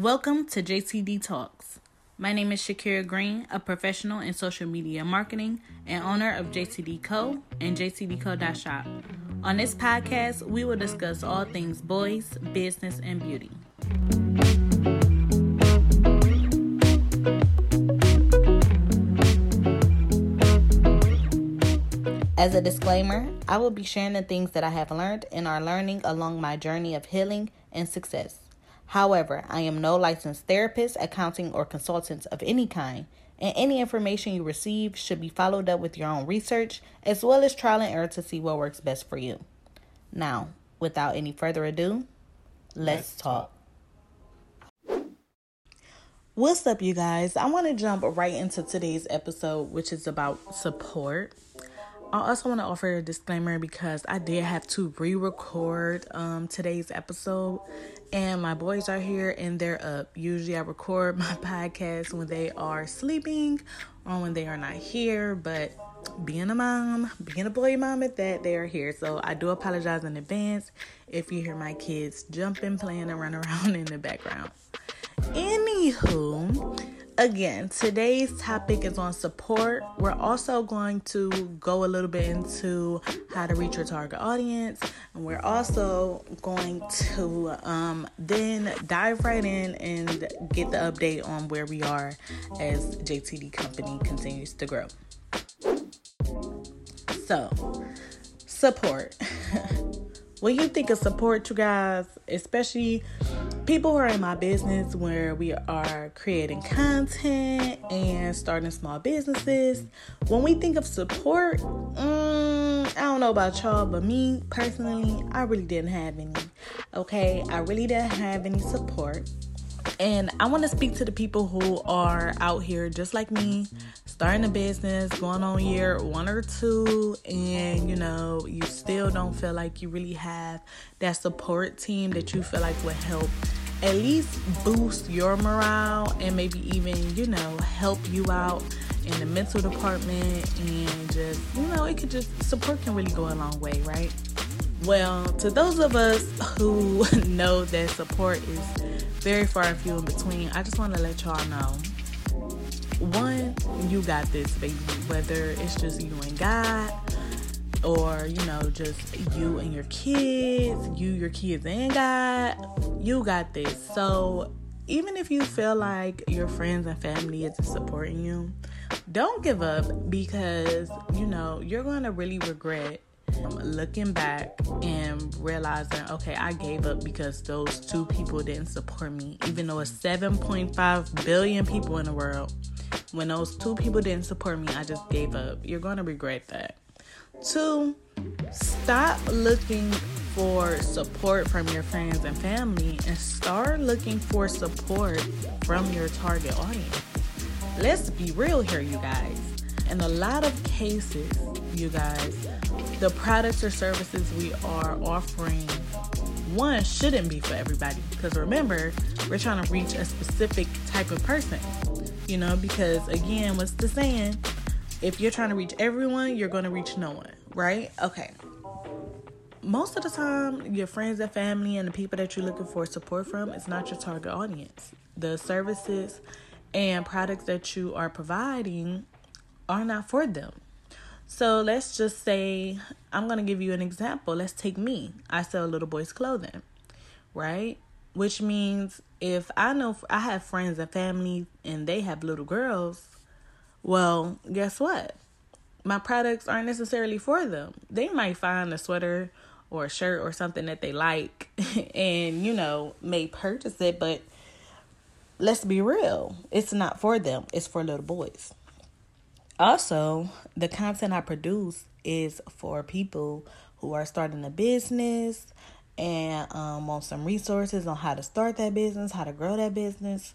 Welcome to JTD Talks. My name is Shakira Green, a professional in social media marketing and owner of JTD Co. and JTDCo.shop. On this podcast, we will discuss all things boys, business, and beauty. As a disclaimer, I will be sharing the things that I have learned and are learning along my journey of healing and success. However, I am no licensed therapist, accounting, or consultant of any kind, and any information you receive should be followed up with your own research as well as trial and error to see what works best for you. Now, without any further ado, let's talk. What's up, you guys? I want to jump right into today's episode, which is about support. I also want to offer a disclaimer because I did have to re record um, today's episode, and my boys are here and they're up. Usually, I record my podcast when they are sleeping or when they are not here, but being a mom, being a boy mom at that, they are here. So I do apologize in advance if you hear my kids jumping, playing, and run around in the background. Anywho, again, today's topic is on support. We're also going to go a little bit into how to reach your target audience, and we're also going to um, then dive right in and get the update on where we are as JTD Company continues to grow. So, support. when you think of support, you guys, especially people who are in my business where we are creating content and starting small businesses, when we think of support, um, I don't know about y'all, but me personally, I really didn't have any. Okay, I really didn't have any support. And I want to speak to the people who are out here just like me, starting a business, going on year one or two, and you know, you still don't feel like you really have that support team that you feel like would help at least boost your morale and maybe even, you know, help you out in the mental department and just, you know, it could just support can really go a long way, right? Well, to those of us who know that support is very far and few in between, I just want to let y'all know. One, you got this, baby. Whether it's just you and God, or you know, just you and your kids, you, your kids, and God, you got this. So, even if you feel like your friends and family isn't supporting you, don't give up because you know you're going to really regret looking back and realizing, okay, I gave up because those two people didn't support me, even though it's 7.5 billion people in the world. When those two people didn't support me, I just gave up. You're going to regret that. Two, stop looking for support from your friends and family and start looking for support from your target audience. Let's be real here, you guys. In a lot of cases, you guys, the products or services we are offering one shouldn't be for everybody. Because remember we're trying to reach a specific type of person you know because again what's the saying? If you're trying to reach everyone you're going to reach no one right? Okay. Most of the time your friends and family and the people that you're looking for support from is not your target audience. The services and products that you are providing are not for them so let's just say, I'm going to give you an example. Let's take me. I sell little boys' clothing, right? Which means if I know I have friends and family and they have little girls, well, guess what? My products aren't necessarily for them. They might find a sweater or a shirt or something that they like and, you know, may purchase it, but let's be real. It's not for them, it's for little boys. Also, the content I produce is for people who are starting a business and um, want some resources on how to start that business, how to grow that business.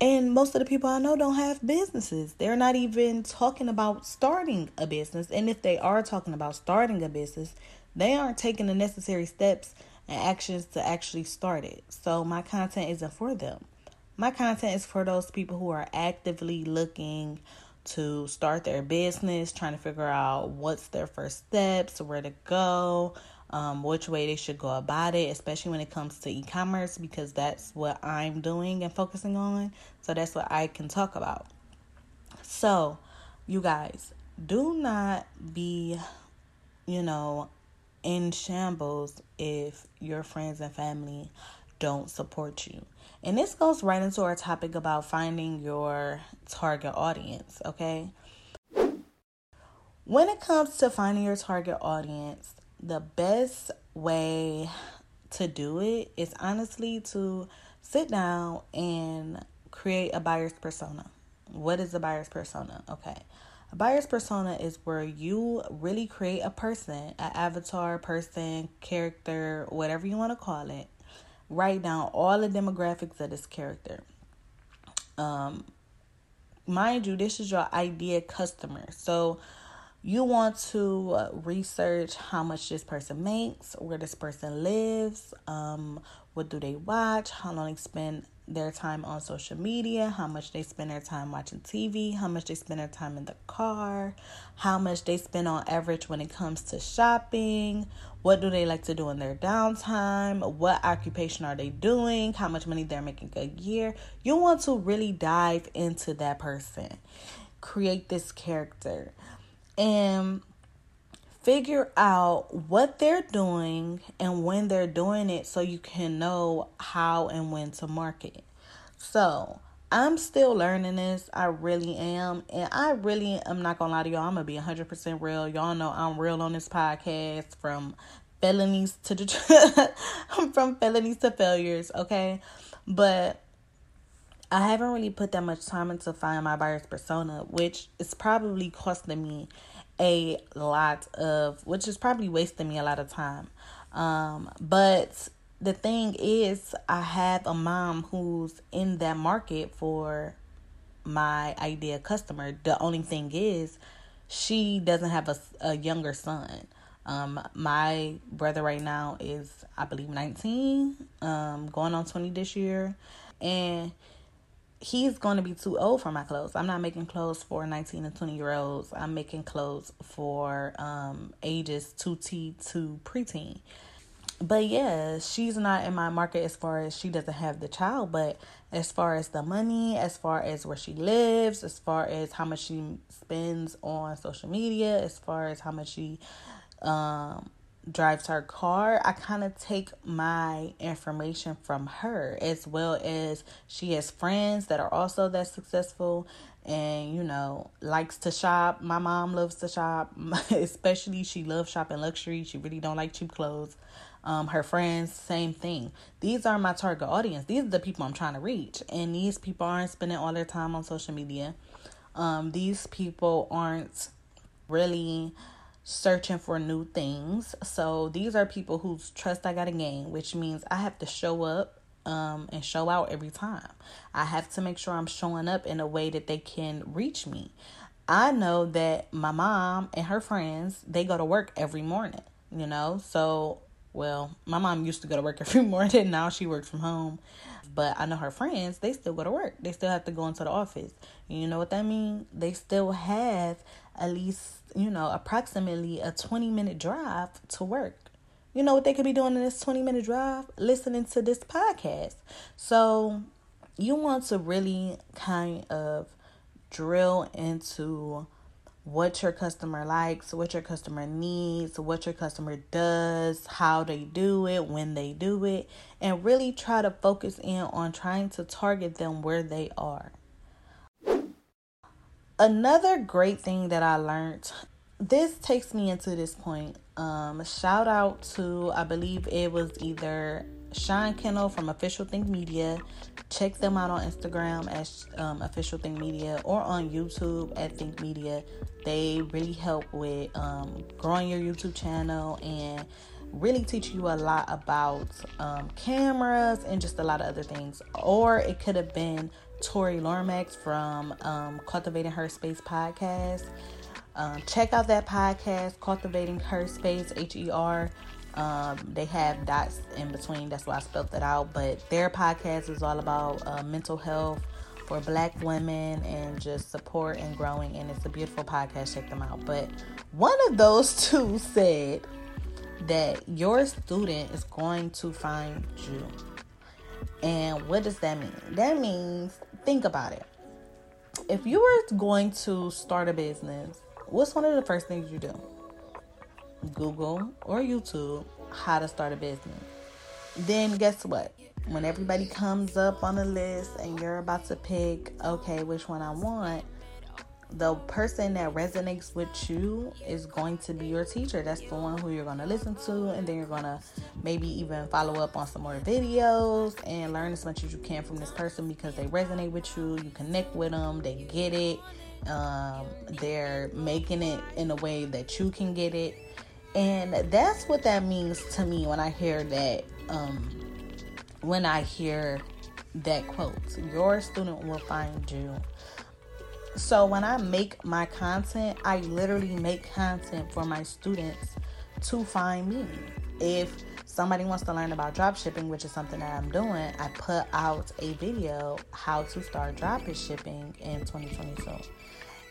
And most of the people I know don't have businesses. They're not even talking about starting a business. And if they are talking about starting a business, they aren't taking the necessary steps and actions to actually start it. So my content isn't for them. My content is for those people who are actively looking to start their business, trying to figure out what's their first steps, where to go, um, which way they should go about it, especially when it comes to e commerce, because that's what I'm doing and focusing on. So that's what I can talk about. So, you guys, do not be, you know, in shambles if your friends and family don't support you. And this goes right into our topic about finding your target audience, okay? When it comes to finding your target audience, the best way to do it is honestly to sit down and create a buyer's persona. What is a buyer's persona? Okay. A buyer's persona is where you really create a person, an avatar, person, character, whatever you want to call it. Write down all the demographics of this character. Um, mind you, this is your idea customer. So you want to uh, research how much this person makes, where this person lives, um, what do they watch, how long they spend their time on social media, how much they spend their time watching TV, how much they spend their time in the car, how much they spend on average when it comes to shopping, what do they like to do in their downtime, what occupation are they doing, how much money they're making a year. You want to really dive into that person, create this character, and figure out what they're doing and when they're doing it so you can know how and when to market. So, I'm still learning this. I really am. And I really am not going to lie to y'all. I'm going to be 100% real. Y'all know I'm real on this podcast from felonies to the from felonies to failures, okay? But I haven't really put that much time into finding my buyer's persona, which is probably costing me a lot of, which is probably wasting me a lot of time. Um, but the thing is, I have a mom who's in that market for my idea customer. The only thing is, she doesn't have a, a younger son. Um, my brother right now is, I believe, 19, um, going on 20 this year. And he's going to be too old for my clothes. I'm not making clothes for 19 and 20 year olds. I'm making clothes for um, ages 2T to preteen. But yeah, she's not in my market as far as she doesn't have the child, but as far as the money, as far as where she lives, as far as how much she spends on social media, as far as how much she um drives her car, I kind of take my information from her as well as she has friends that are also that successful and you know likes to shop. My mom loves to shop, especially she loves shopping luxury. She really don't like cheap clothes. Um, her friends, same thing. These are my target audience. These are the people I'm trying to reach, and these people aren't spending all their time on social media. Um, these people aren't really searching for new things. So these are people whose trust I got to gain, which means I have to show up um, and show out every time. I have to make sure I'm showing up in a way that they can reach me. I know that my mom and her friends, they go to work every morning, you know? So, well, my mom used to go to work every morning. Now she works from home. But I know her friends, they still go to work. They still have to go into the office. You know what that means? They still have at least, you know, approximately a 20 minute drive to work. You know what they could be doing in this 20 minute drive? Listening to this podcast. So you want to really kind of drill into what your customer likes, what your customer needs, what your customer does, how they do it, when they do it, and really try to focus in on trying to target them where they are. Another great thing that I learned this takes me into this point. Um, shout out to I believe it was either Sean Cannell from Official Think Media. Check them out on Instagram as um, Official Think Media or on YouTube at Think Media. They really help with um, growing your YouTube channel and really teach you a lot about um, cameras and just a lot of other things. Or it could have been Tori Lormax from um, Cultivating Her Space podcast. Um, check out that podcast, Cultivating Her Space, H E R. Um, they have dots in between, that's why I spelled it out. But their podcast is all about uh, mental health for black women and just support and growing. And it's a beautiful podcast. Check them out. But one of those two said, that your student is going to find you. And what does that mean? That means, think about it. If you were going to start a business, what's one of the first things you do? Google or YouTube how to start a business. Then guess what? When everybody comes up on a list and you're about to pick, okay, which one I want, the person that resonates with you is going to be your teacher. That's the one who you're going to listen to, and then you're going to maybe even follow up on some more videos and learn as much as you can from this person because they resonate with you. You connect with them, they get it, um, they're making it in a way that you can get it. And that's what that means to me when I hear that. Um, when I hear that quote, your student will find you. So when I make my content, I literally make content for my students to find me. If somebody wants to learn about drop shipping, which is something that I'm doing, I put out a video how to start drop shipping in 2022.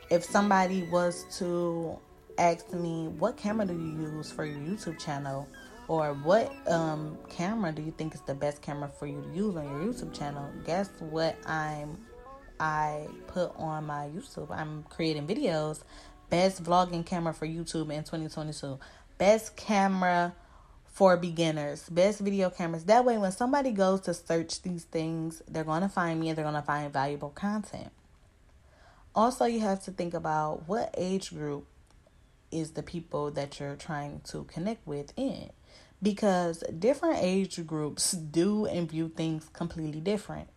If somebody was to ask me, what camera do you use for your YouTube channel? Or what um, camera do you think is the best camera for you to use on your YouTube channel? Guess what I'm I put on my YouTube. I'm creating videos. Best vlogging camera for YouTube in 2022. Best camera for beginners. Best video cameras. That way, when somebody goes to search these things, they're going to find me and they're going to find valuable content. Also, you have to think about what age group is the people that you're trying to connect with in. Because different age groups do and view things completely different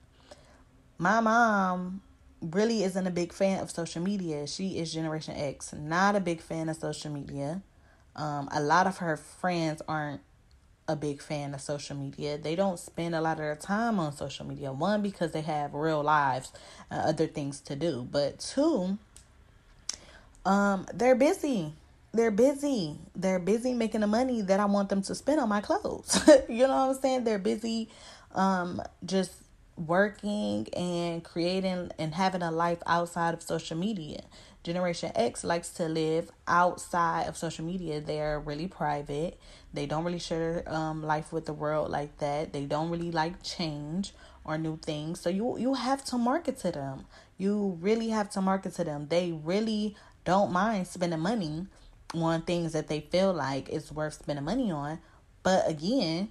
my mom really isn't a big fan of social media. She is Generation X, not a big fan of social media. Um, a lot of her friends aren't a big fan of social media. They don't spend a lot of their time on social media. One, because they have real lives, uh, other things to do. But two, um, they're busy. They're busy. They're busy making the money that I want them to spend on my clothes. you know what I'm saying? They're busy um, just working and creating and having a life outside of social media. Generation X likes to live outside of social media. They're really private. They don't really share um, life with the world like that. They don't really like change or new things. So you you have to market to them. You really have to market to them. They really don't mind spending money on things that they feel like it's worth spending money on. But again,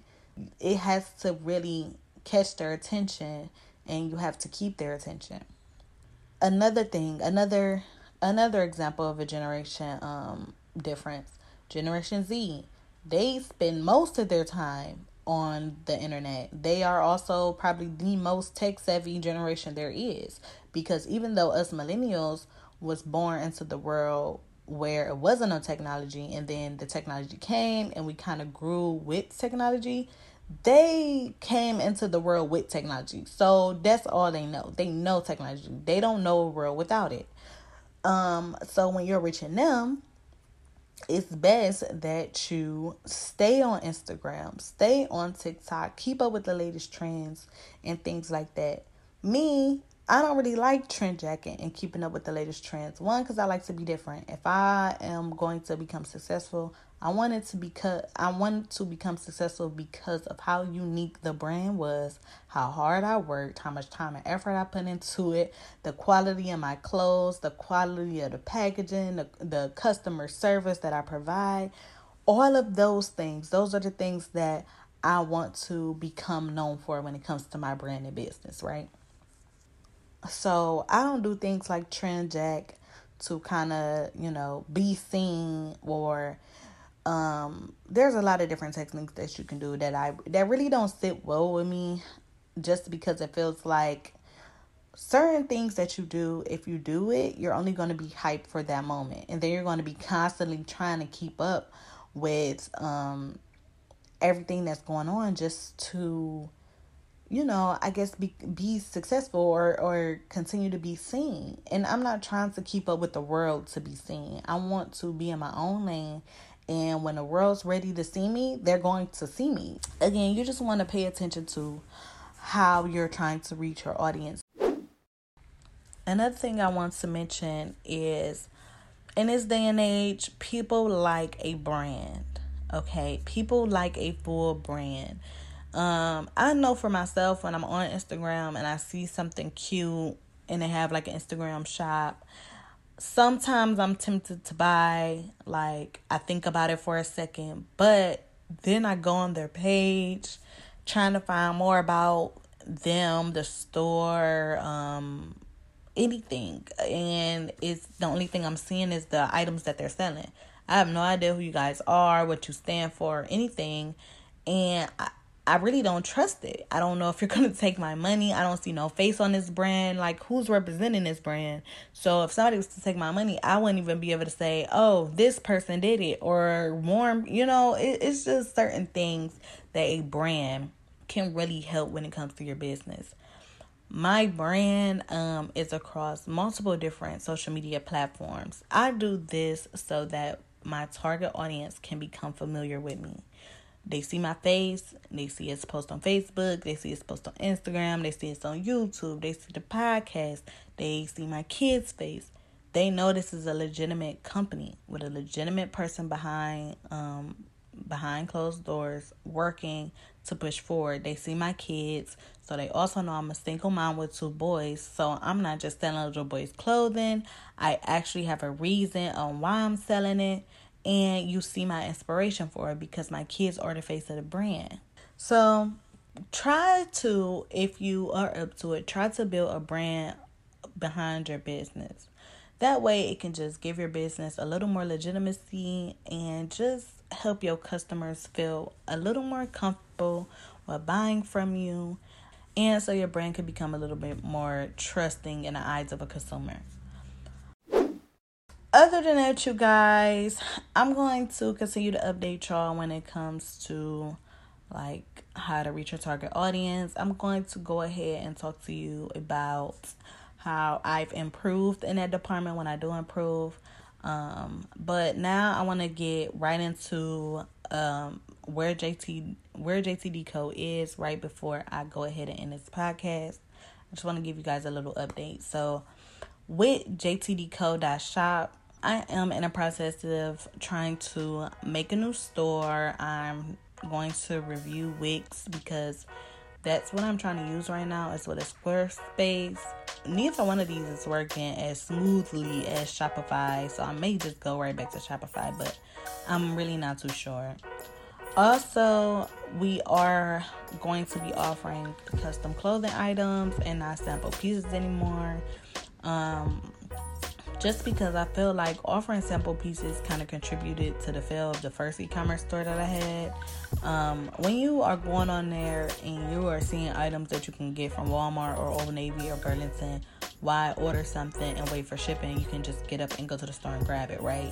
it has to really catch their attention and you have to keep their attention. Another thing, another another example of a generation um difference, Generation Z. They spend most of their time on the internet. They are also probably the most tech savvy generation there is because even though us millennials was born into the world where it wasn't no technology and then the technology came and we kind of grew with technology, they came into the world with technology. So that's all they know. They know technology. They don't know a world without it. Um, so when you're reaching them, it's best that you stay on Instagram, stay on TikTok, keep up with the latest trends and things like that. Me, I don't really like trend jacking and keeping up with the latest trends. One, because I like to be different. If I am going to become successful, I wanted to because I wanted to become successful because of how unique the brand was, how hard I worked, how much time and effort I put into it, the quality of my clothes, the quality of the packaging, the, the customer service that I provide. All of those things, those are the things that I want to become known for when it comes to my brand and business, right? So I don't do things like trend jack to kind of, you know, be seen or um there's a lot of different techniques that you can do that I that really don't sit well with me just because it feels like certain things that you do if you do it you're only going to be hyped for that moment. And then you're going to be constantly trying to keep up with um everything that's going on just to you know i guess be be successful or or continue to be seen. And i'm not trying to keep up with the world to be seen. I want to be in my own lane and when the world's ready to see me, they're going to see me. Again, you just want to pay attention to how you're trying to reach your audience. Another thing I want to mention is in this day and age, people like a brand. Okay, people like a full brand. Um, I know for myself when I'm on Instagram and I see something cute and they have like an Instagram shop, sometimes I'm tempted to buy. Like, I think about it for a second, but then I go on their page trying to find more about them, the store, um, anything. And it's the only thing I'm seeing is the items that they're selling. I have no idea who you guys are, what you stand for, anything. And I, I really don't trust it. I don't know if you're going to take my money. I don't see no face on this brand. Like, who's representing this brand? So, if somebody was to take my money, I wouldn't even be able to say, oh, this person did it or warm. You know, it, it's just certain things that a brand can really help when it comes to your business. My brand um, is across multiple different social media platforms. I do this so that my target audience can become familiar with me. They see my face, they see it's post on Facebook, they see it's post on Instagram, they see it's on YouTube, they see the podcast, they see my kid's face. They know this is a legitimate company with a legitimate person behind um behind closed doors working to push forward. They see my kids, so they also know I'm a single mom with two boys. So I'm not just selling little boys clothing. I actually have a reason on why I'm selling it and you see my inspiration for it because my kids are the face of the brand. So try to, if you are up to it, try to build a brand behind your business. That way, it can just give your business a little more legitimacy and just help your customers feel a little more comfortable with buying from you. And so your brand can become a little bit more trusting in the eyes of a consumer other than that, you guys, I'm going to continue to update y'all when it comes to like how to reach your target audience. I'm going to go ahead and talk to you about how I've improved in that department when I do improve. Um, but now I want to get right into um where JT where JTD Co is right before I go ahead and end this podcast. I just want to give you guys a little update. So with JTDco.shop, I am in a process of trying to make a new store. I'm going to review Wix because that's what I'm trying to use right now. It's with a Squarespace. Neither one of these is working as smoothly as Shopify, so I may just go right back to Shopify, but I'm really not too sure. Also, we are going to be offering custom clothing items and not sample pieces anymore. Um, just because I feel like offering sample pieces kind of contributed to the fail of the first e-commerce store that I had. Um, when you are going on there and you are seeing items that you can get from Walmart or Old Navy or Burlington, why order something and wait for shipping? You can just get up and go to the store and grab it, right?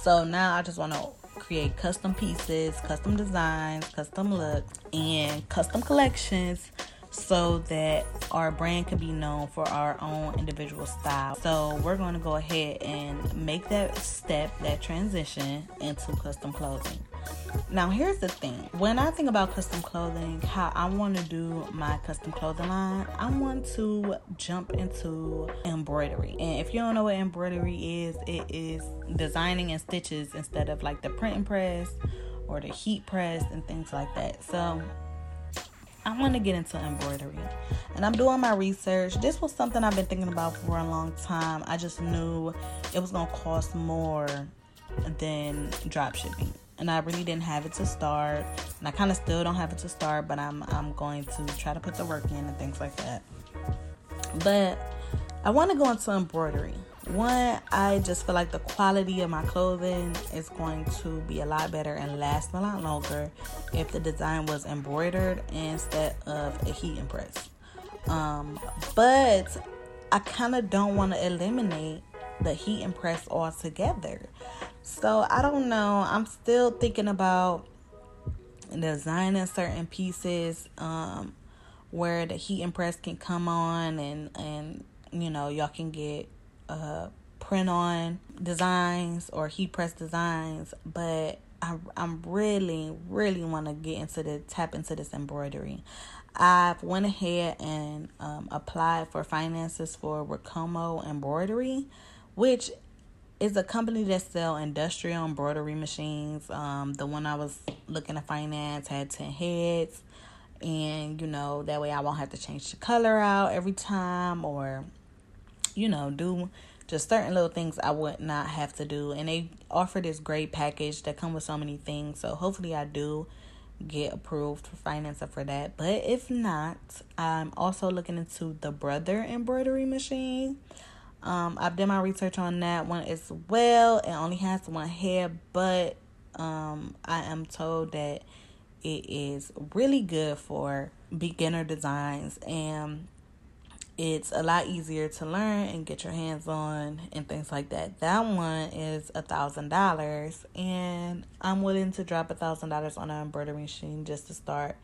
So now I just want to create custom pieces, custom designs, custom looks, and custom collections so that our brand can be known for our own individual style. So we're going to go ahead and make that step, that transition into custom clothing. Now, here's the thing when I think about custom clothing, how I want to do my custom clothing line, I want to jump into embroidery. And if you don't know what embroidery is, it is designing and stitches instead of like the print and press or the heat press and things like that. So, I want to get into embroidery. And I'm doing my research. This was something I've been thinking about for a long time. I just knew it was going to cost more than drop shipping. And I really didn't have it to start. And I kind of still don't have it to start, but I'm I'm going to try to put the work in and things like that. But I want to go into embroidery. One, I just feel like the quality of my clothing is going to be a lot better and last a lot longer if the design was embroidered instead of a heat and press. Um, but I kind of don't want to eliminate the heat and press altogether. So I don't know. I'm still thinking about designing certain pieces um, where the heat and press can come on and and you know y'all can get uh, print on designs or heat press designs, but I, I'm really, really want to get into the tap into this embroidery. I've went ahead and um, applied for finances for Ricoma embroidery, which is a company that sell industrial embroidery machines. Um, the one I was looking to finance had ten heads, and you know that way I won't have to change the color out every time, or you know do just certain little things I would not have to do. And they offer this great package that come with so many things. So hopefully I do get approved for financing for that. But if not, I'm also looking into the brother embroidery machine. Um, I've done my research on that one as well. It only has one head, but um, I am told that it is really good for beginner designs and it's a lot easier to learn and get your hands on and things like that. That one is a thousand dollars, and I'm willing to drop a thousand dollars on an embroidery machine just to start.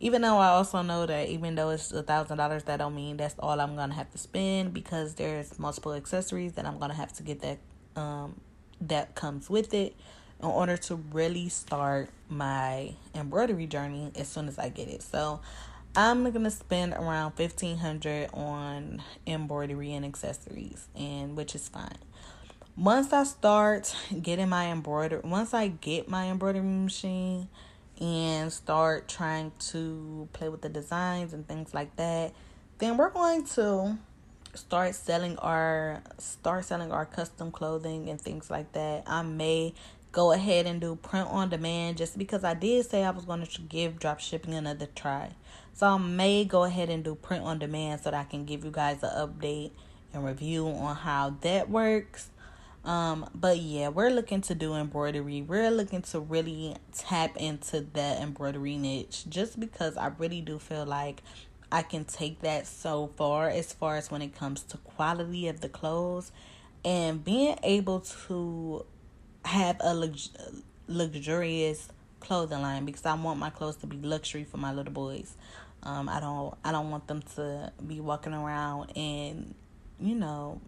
Even though I also know that even though it's a thousand dollars, that don't mean that's all I'm gonna have to spend because there's multiple accessories that I'm gonna have to get that um that comes with it in order to really start my embroidery journey as soon as I get it. So I'm gonna spend around fifteen hundred on embroidery and accessories, and which is fine. Once I start getting my embroidery, once I get my embroidery machine and start trying to play with the designs and things like that, then we're going to start selling our start selling our custom clothing and things like that. I may go ahead and do print on demand just because I did say I was going to give drop shipping another try. So I may go ahead and do print on demand so that I can give you guys an update and review on how that works. Um, but yeah, we're looking to do embroidery. We're looking to really tap into that embroidery niche just because I really do feel like I can take that so far as far as when it comes to quality of the clothes and being able to have a lux- luxurious clothing line because I want my clothes to be luxury for my little boys. Um, I don't I don't want them to be walking around in, you know,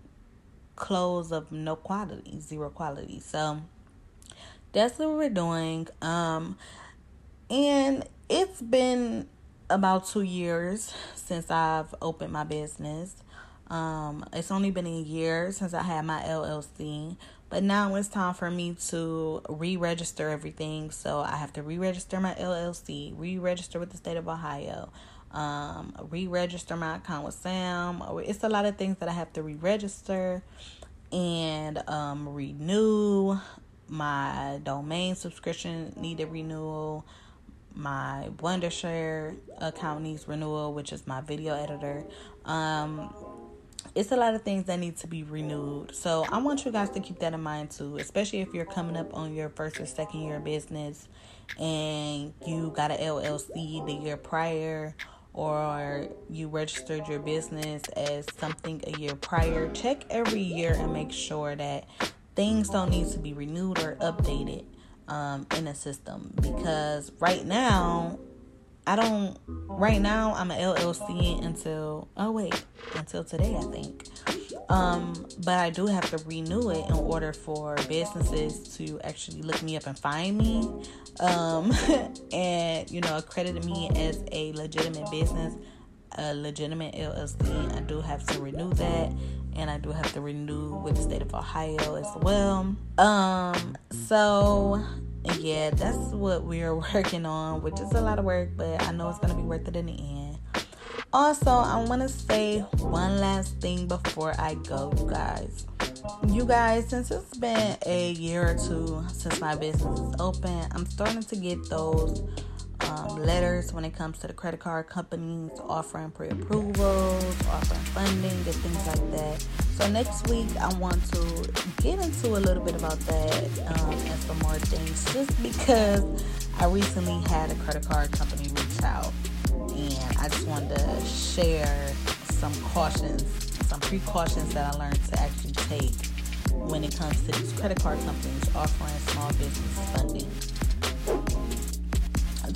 clothes of no quality, zero quality. So that's what we're doing. Um, and it's been about two years since I've opened my business. Um, it's only been a year since I had my LLC, but now it's time for me to re register everything. So I have to re register my LLC, re register with the state of Ohio, um, re register my account with Sam. It's a lot of things that I have to re register and um, renew. My domain subscription needed renewal. My Wondershare account needs renewal, which is my video editor. Um, it's a lot of things that need to be renewed. So I want you guys to keep that in mind too, especially if you're coming up on your first or second year business and you got an LLC the year prior or you registered your business as something a year prior. Check every year and make sure that things don't need to be renewed or updated um, in the system because right now I don't. Right now, I'm an LLC until oh wait, until today I think. Um, but I do have to renew it in order for businesses to actually look me up and find me, um, and you know accredit me as a legitimate business, a legitimate LLC. I do have to renew that, and I do have to renew with the state of Ohio as well. Um, so yeah, that's what we're working on, which is a lot of work, but I know it's going to be worth it in the end. Also, I want to say one last thing before I go, you guys. You guys, since it's been a year or two since my business is open, I'm starting to get those um, letters when it comes to the credit card companies offering pre approvals, offering funding, and things like that. So, next week, I want to get into a little bit about that um, and some more things just because I recently had a credit card company reach out and I just wanted to share some cautions, some precautions that I learned to actually take when it comes to these credit card companies offering small business funding.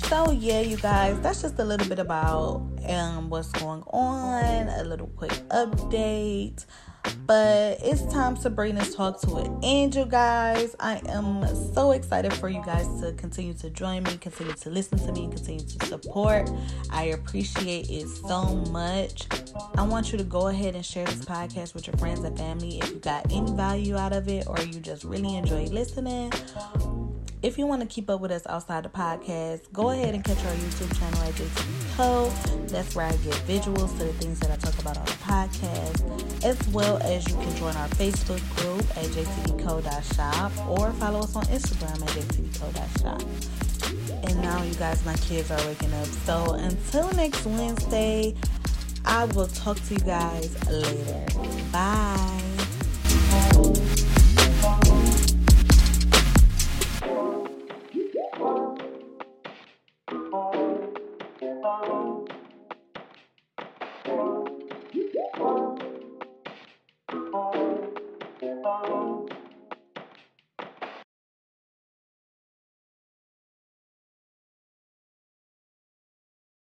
So yeah you guys that's just a little bit about um what's going on a little quick update But it's time this talk to an you guys. I am so excited for you guys to continue to join me, continue to listen to me, continue to support. I appreciate it so much. I want you to go ahead and share this podcast with your friends and family if you got any value out of it or you just really enjoy listening if you want to keep up with us outside the podcast, go ahead and catch our YouTube channel at JTD Co. That's where I get visuals to the things that I talk about on the podcast, as well as you can join our Facebook group at jtdco.shop or follow us on Instagram at jtdco.shop. And now, you guys, my kids are waking up. So until next Wednesday, I will talk to you guys later. Bye.